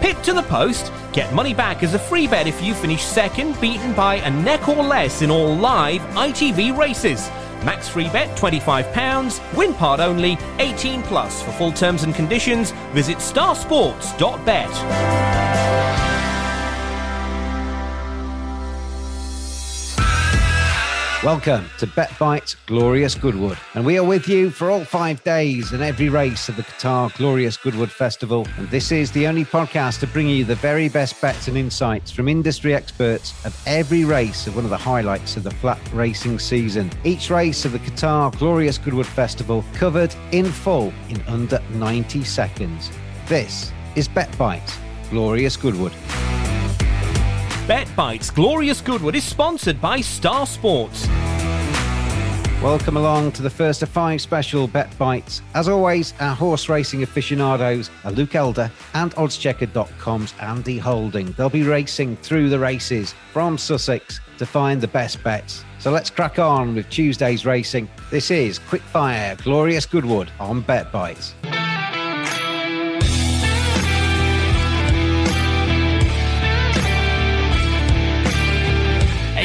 Pick to the post, get money back as a free bet if you finish second, beaten by a neck or less in all live ITV races. Max free bet £25, win part only, 18 plus. For full terms and conditions, visit starsports.bet. Welcome to Bet Bites Glorious Goodwood, and we are with you for all five days and every race of the Qatar Glorious Goodwood Festival. And this is the only podcast to bring you the very best bets and insights from industry experts of every race of one of the highlights of the flat racing season. Each race of the Qatar Glorious Goodwood Festival covered in full in under 90 seconds. This is Bet Bites Glorious Goodwood. Bet Bites Glorious Goodwood is sponsored by Star Sports. Welcome along to the first of five special Bet Bites. As always, our horse racing aficionados are Luke Elder and Oddschecker.com's Andy Holding. They'll be racing through the races from Sussex to find the best bets. So let's crack on with Tuesday's racing. This is Quickfire Glorious Goodwood on Bet Bites.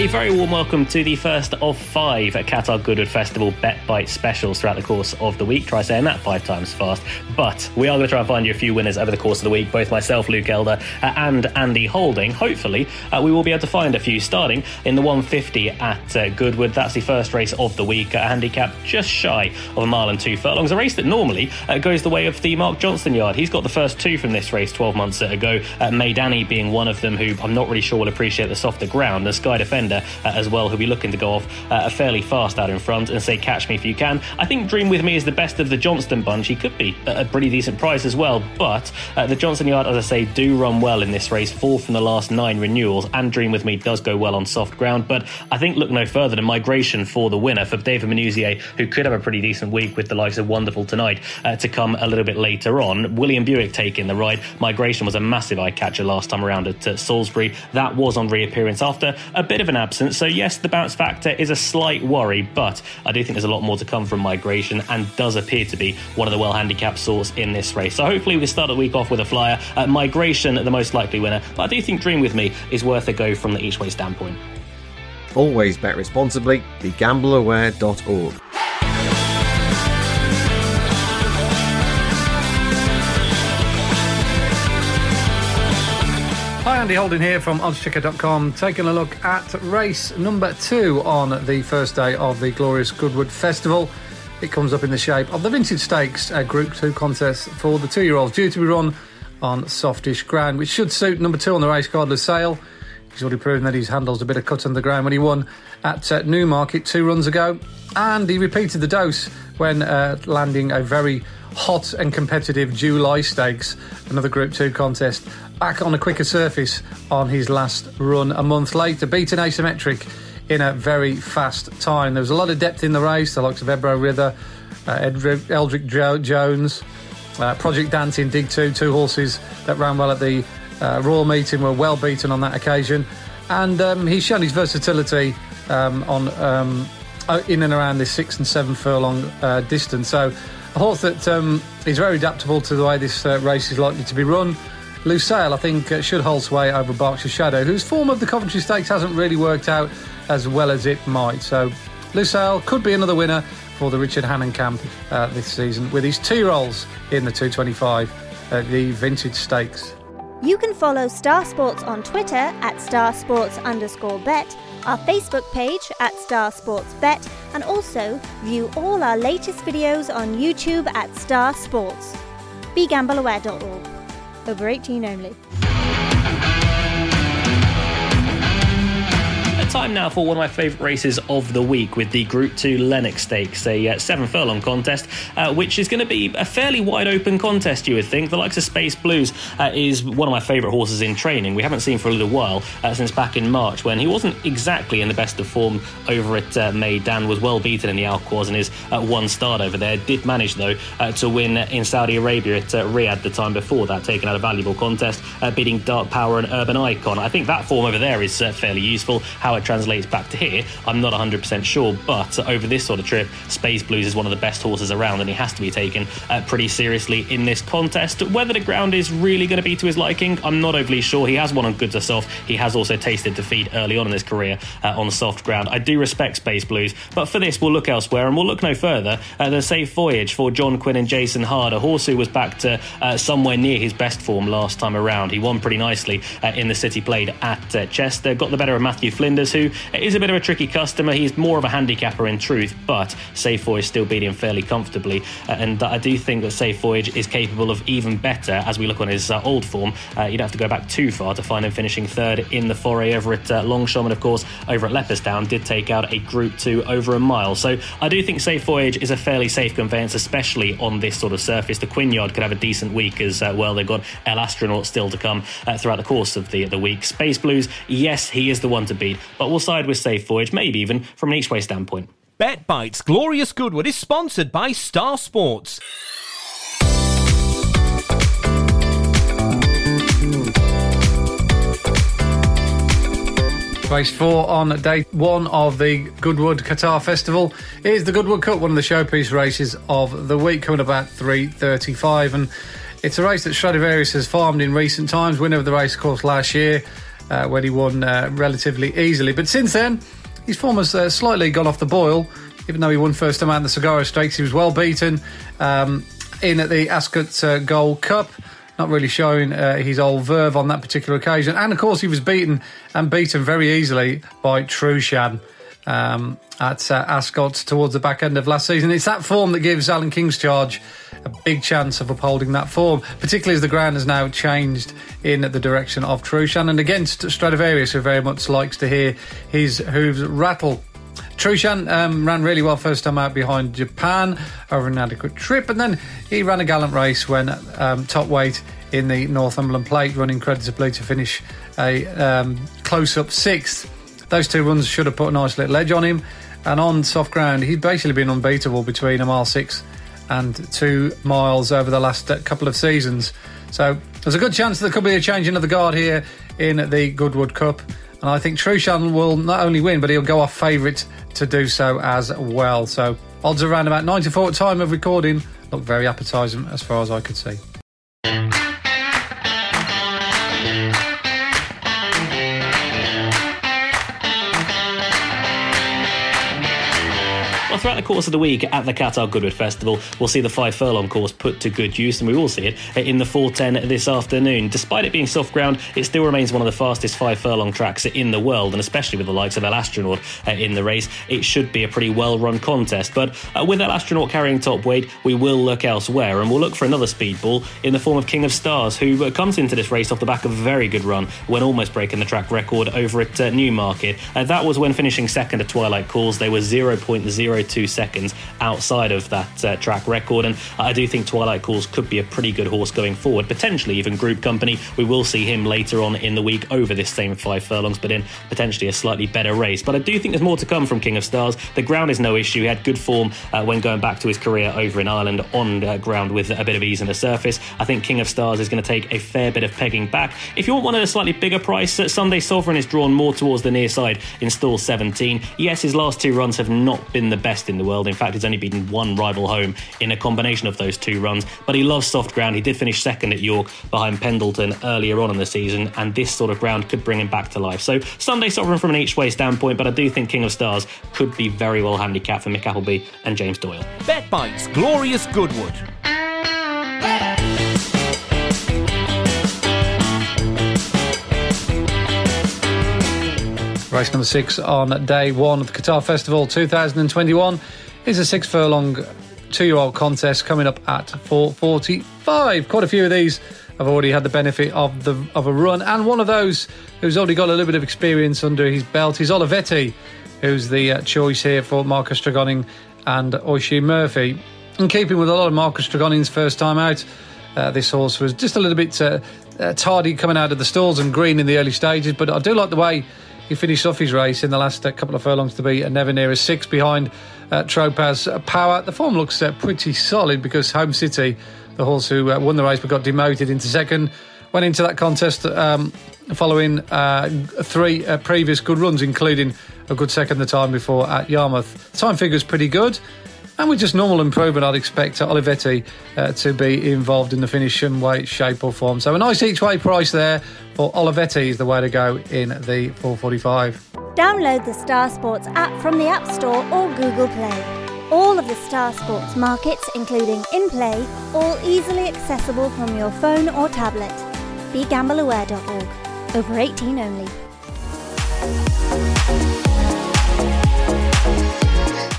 A very warm welcome to the first of five Qatar Goodwood Festival Bet Bite specials throughout the course of the week. Try saying that five times fast. But we are going to try and find you a few winners over the course of the week. Both myself, Luke Elder, uh, and Andy Holding. Hopefully, uh, we will be able to find a few starting in the 150 at uh, Goodwood. That's the first race of the week. A handicap just shy of a mile and two furlongs. A race that normally uh, goes the way of the Mark Johnston yard. He's got the first two from this race 12 months ago. Uh, Maydanny being one of them, who I'm not really sure will appreciate the softer ground. The Sky Defender uh, as well, who'll be looking to go off uh, fairly fast out in front and say, Catch me if you can. I think Dream With Me is the best of the Johnston bunch. He could be a pretty decent price as well, but uh, the Johnston Yard, as I say, do run well in this race, four from the last nine renewals, and Dream With Me does go well on soft ground. But I think look no further than Migration for the winner, for David Menuisier, who could have a pretty decent week with the likes of Wonderful Tonight uh, to come a little bit later on. William Buick taking the ride. Migration was a massive eye catcher last time around at uh, Salisbury. That was on reappearance after a bit of an absence. So, yes, the bounce factor is a slight worry, but I do think there's a lot more to come from Migration and does appear to be one of the well handicapped sorts in this race. So, hopefully, we start the week off with a flyer. Uh, Migration, the most likely winner, but I do think Dream With Me is worth a go from the each way standpoint. Always bet responsibly. BeGambleAware.org. Hi, Andy Holding here from oddschecker.com, taking a look at race number two on the first day of the Glorious Goodwood Festival. It comes up in the shape of the Vintage Stakes uh, Group 2 contest for the two year olds, due to be run on softish ground, which should suit number two on the race card, Lusail. He's already proven that he's handles a bit of cut on the ground when he won at uh, Newmarket two runs ago. And he repeated the dose when uh, landing a very hot and competitive July Stakes, another Group 2 contest, back on a quicker surface on his last run a month later. beating asymmetric in a very fast time. There was a lot of depth in the race, the likes of Ebro River, uh, Eldrick jo- Jones, uh, Project Dante, Dig 2, two horses that ran well at the uh, Royal meeting were well beaten on that occasion. And um, he's shown his versatility um, on um, in and around this six and seven furlong uh, distance. So, a horse that um, is very adaptable to the way this uh, race is likely to be run. Lusail, I think, uh, should hold sway over Berkshire Shadow, whose form of the Coventry Stakes hasn't really worked out as well as it might. So, Lusail could be another winner for the Richard Hannon camp uh, this season with his two rolls in the 225 at the Vintage Stakes. You can follow Star Sports on Twitter at Star Sports underscore bet, our Facebook page at Star Sports Bet, and also view all our latest videos on YouTube at Star Sports. BeGambleAware.org. Over 18 only. Time now for one of my favourite races of the week with the Group 2 Lennox Stakes, a uh, seven furlong contest, uh, which is going to be a fairly wide open contest, you would think. The likes of Space Blues uh, is one of my favourite horses in training. We haven't seen for a little while, uh, since back in March, when he wasn't exactly in the best of form over at uh, Meydan, was well beaten in the Al-Quoz and his uh, one start over there. Did manage, though, to win in Saudi Arabia at Riyadh the time before that, taking out a valuable contest, beating Dark Power and Urban Icon. I think that form over there is fairly useful. How it translates back to here, I'm not 100% sure. But over this sort of trip, Space Blues is one of the best horses around, and he has to be taken uh, pretty seriously in this contest. Whether the ground is really going to be to his liking, I'm not overly sure. He has won on good to soft. He has also tasted defeat early on in his career uh, on soft ground. I do respect Space Blues, but for this, we'll look elsewhere, and we'll look no further uh, than Safe Voyage for John Quinn and Jason Hart, a horse who was back to uh, somewhere near his best form last time around. He won pretty nicely uh, in the City Plate at uh, Chester, got the better of Matthew Flinders, who is a bit of a tricky customer. He's more of a handicapper in truth, but Safe Voyage still beat him fairly comfortably. Uh, and I do think that Safe Voyage is capable of even better as we look on his uh, old form. Uh, you'd have to go back too far to find him finishing third in the Forêt over at Longchamp. And of course, over at Leopardstown, did take out a Group 2 over a mile. So I do think Safe Voyage is a fairly safe conveyance, especially on this sort of surface. The Quinnyard could have a decent week as uh, well. They've got El Astronaute still to come uh, throughout the course of the, the week. Space Blues, yes, he is the one to beat, but we'll side with Safe Voyage, maybe even from an each way standpoint. Bet Bites Glorious Goodwood is sponsored by Star Sports. Race four on day one of the Goodwood Qatar Festival is the Goodwood Cup, one of the showpiece races of the week, coming about 3.35. And it's a race that Stradivarius has farmed in recent times, winner of the race course last year, uh, when he won uh, relatively easily. But since then, his form has uh, slightly gone off the boil, even though he won first time out in the Sagaro Stakes. He was well beaten um, in at the Ascot uh, Gold Cup. Not really showing uh, his old verve on that particular occasion. And of course, he was beaten and beaten very easily by Trueshan um, at uh, Ascot towards the back end of last season. It's that form that gives Alan King's charge a big chance of upholding that form, particularly as the ground has now changed in the direction of Trueshan and against Stradivarius, who very much likes to hear his hooves rattle. Trueshan um, ran really well first time out behind Japan over an adequate trip, and then he ran a gallant race when um, top weight in the Northumberland Plate, running creditably to finish a um, close up sixth. Those two runs should have put a nice little edge on him, and on soft ground, he'd basically been unbeatable between a mile six and two miles over the last uh, couple of seasons. So there's a good chance there could be a changing of the guard here in the Goodwood Cup. And I think Trueshan will not only win, but he'll go off favourite to do so as well. So odds around about 94 at time of recording look very appetising as far as I could see. Well, throughout the course of the week at the Qatar Goodwood Festival, we'll see the five furlong course put to good use, and we will see it in the 410 this afternoon. Despite it being soft ground, it still remains one of the fastest five furlong tracks in the world, and especially with the likes of El Astronaute uh, in the race, it should be a pretty well run contest. But uh, with El Astronaute carrying top weight, we will look elsewhere, and we'll look for another speedball in the form of King of Stars, who uh, comes into this race off the back of a very good run when almost breaking the track record over at Newmarket. That was when finishing second at Twilight Calls. They were 0.02 two seconds outside of that uh, track record. And I do think Twilight Calls could be a pretty good horse going forward, potentially even group company. We will see him later on in the week over this same five furlongs, but in potentially a slightly better race. But I do think there's more to come from King of Stars. The ground is no issue. He had good form uh, when going back to his career over in Ireland on uh, ground with a bit of ease in the surface. I think King of Stars is going to take a fair bit of pegging back. If you want one at a slightly bigger price, uh, Sunday Sovereign is drawn more towards the near side in stall 17. Yes, his last two runs have not been the best in the world. In fact, he's only beaten one rival home in a combination of those two runs, but he loves soft ground. He did finish second at York behind Pendleton earlier on in the season, and this sort of ground could bring him back to life. So Sunday Sovereign from an each way standpoint, but I do think King of Stars could be very well handicapped for Mick Appleby and James Doyle. Bet Bites Glorious Goodwood. Race number six on day one of the Qatar Festival 2021 is a six furlong two year old contest coming up at 4.45. Quite a few of these have already had the benefit of the of a run, and one of those who's already got a little bit of experience under his belt is Olivetti, who's the uh, choice here for Marcus Tregoning and Oisin Murphy. In keeping with a lot of Marcus Tregoning's first time out, uh, this horse was just a little bit uh, uh, tardy coming out of the stalls and green in the early stages, but I do like the way he finished off his race in the last uh, couple of furlongs to be a never near a six behind uh, Tropaz Power. The form looks uh, pretty solid because Home City, the horse who uh, won the race but got demoted into second, went into that contest um, following uh, three uh, previous good runs, including a good second the time before at Yarmouth. Time figure's pretty good. And with just normal improvement, I'd expect Olivetti uh, to be involved in the finish in way, shape, or form. So a nice each way price there for Olivetti is the way to go in the 445. Download the Star Sports app from the App Store or Google Play. All of the Star Sports markets, including in play, all easily accessible from your phone or tablet. BeGambleAware.org. Over 18 only.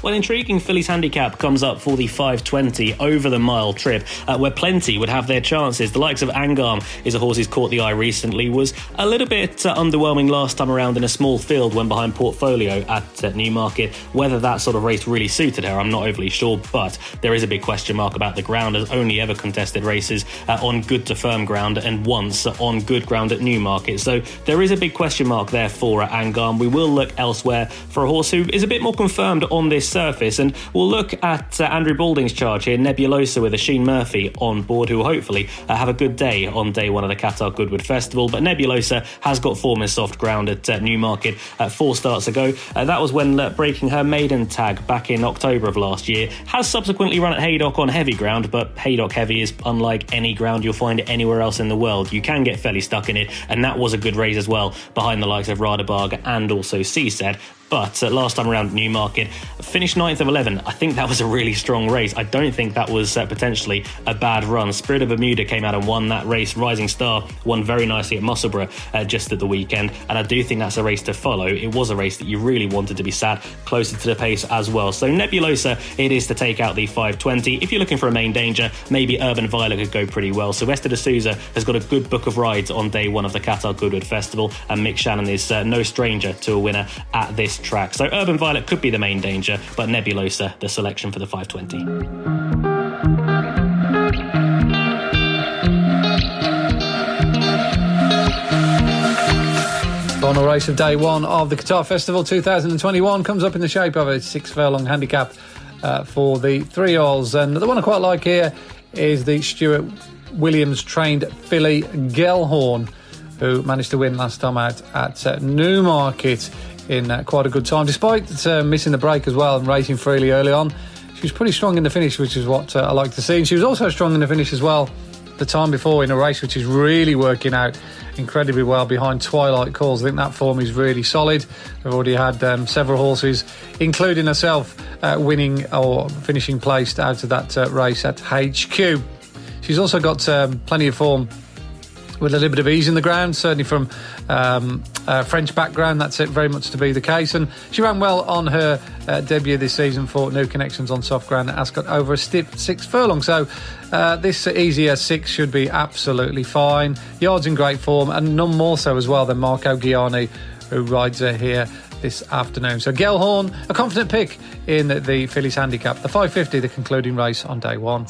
Well, intriguing Fillies handicap comes up for the 520 over the mile trip, uh, where plenty would have their chances. The likes of Angarm is a horse who's caught the eye recently, was a little bit uh, underwhelming last time around in a small field when behind Portfolio at uh, Newmarket. Whether that sort of race really suited her, I'm not overly sure, but there is a big question mark about the ground, as only ever contested races uh, on good to firm ground and once on good ground at Newmarket. So there is a big question mark there for uh, Angarm. We will look elsewhere for a horse who is a bit more confirmed on this surface. And we'll look at uh, Andrew Balding's charge here, Nebulosa with Oisin Murphy on board, who hopefully uh, have a good day on day one of the Qatar Goodwood Festival. But Nebulosa has got form in soft ground at uh, Newmarket four starts ago. Uh, that was when uh, breaking her maiden tag back in October of last year. Has subsequently run at Haydock on heavy ground, but Haydock heavy is unlike any ground you'll find anywhere else in the world. You can get fairly stuck in it, and that was a good race as well behind the likes of Radeberg and also Seaset. But uh, last time around Newmarket, finished 9th of 11. I think that was a really strong race. I don't think that was uh, potentially a bad run. Spirit of Bermuda came out and won that race. Rising Star won very nicely at Musselburgh uh, just at the weekend. And I do think that's a race to follow. It was a race that you really wanted to be sat closer to the pace as well. So Nebulosa, it is to take out the 520. If you're looking for a main danger, maybe Urban Violet could go pretty well. Silvestre de Sousa has got a good book of rides on day one of the Qatar Goodwood Festival. And Mick Channon is uh, no stranger to a winner at this track. So Urban Violet could be the main danger, but Nebulosa, the selection for the 520. Final race of day one of the Qatar Festival 2021 comes up in the shape of a six furlong handicap uh, for the three olds. And the one I quite like here is the Stuart Williams trained filly Gellhorn, who managed to win last time out at uh, Newmarket in uh, quite a good time, despite uh, missing the break as well and racing freely early on. She was pretty strong in the finish, which is what uh, I like to see. And she was also strong in the finish as well the time before in a race which is really working out incredibly well behind Twilight Calls. I think that form is really solid. We've already had um, several horses, including herself, uh, winning or finishing placed out of that uh, race at HQ. She's also got um, plenty of form with a little bit of ease in the ground, certainly from um, French background. That's it, very much to be the case. And she ran well on her uh, debut this season for New Connections on soft ground at Ascot over a stiff six furlong. So uh, this easier six should be absolutely fine. Yards in great form, and none more so as well than Marco Ghiani, who rides her here this afternoon. So Gellhorn, a confident pick in the Fillies handicap. The 550, the concluding race on day one.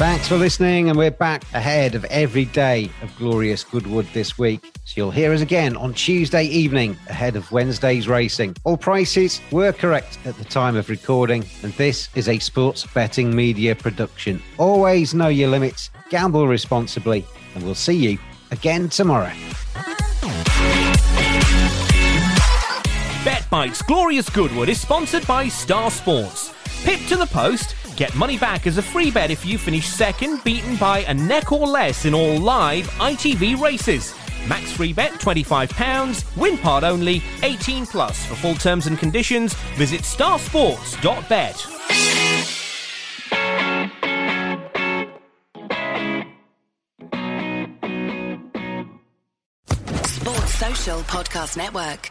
Thanks for listening, and we're back ahead of every day of Glorious Goodwood this week. So you'll hear us again on Tuesday evening ahead of Wednesday's racing. All prices were correct at the time of recording, and this is a sports betting media production. Always know your limits, gamble responsibly, and we'll see you again tomorrow. Bet Bites Glorious Goodwood is sponsored by Star Sports. Pip to the post Get money back as a free bet if you finish second, beaten by a neck or less in all live ITV races. Max free bet £25. Win part only. 18 plus. For full terms and conditions, visit starsports.bet. Sports Social Podcast Network.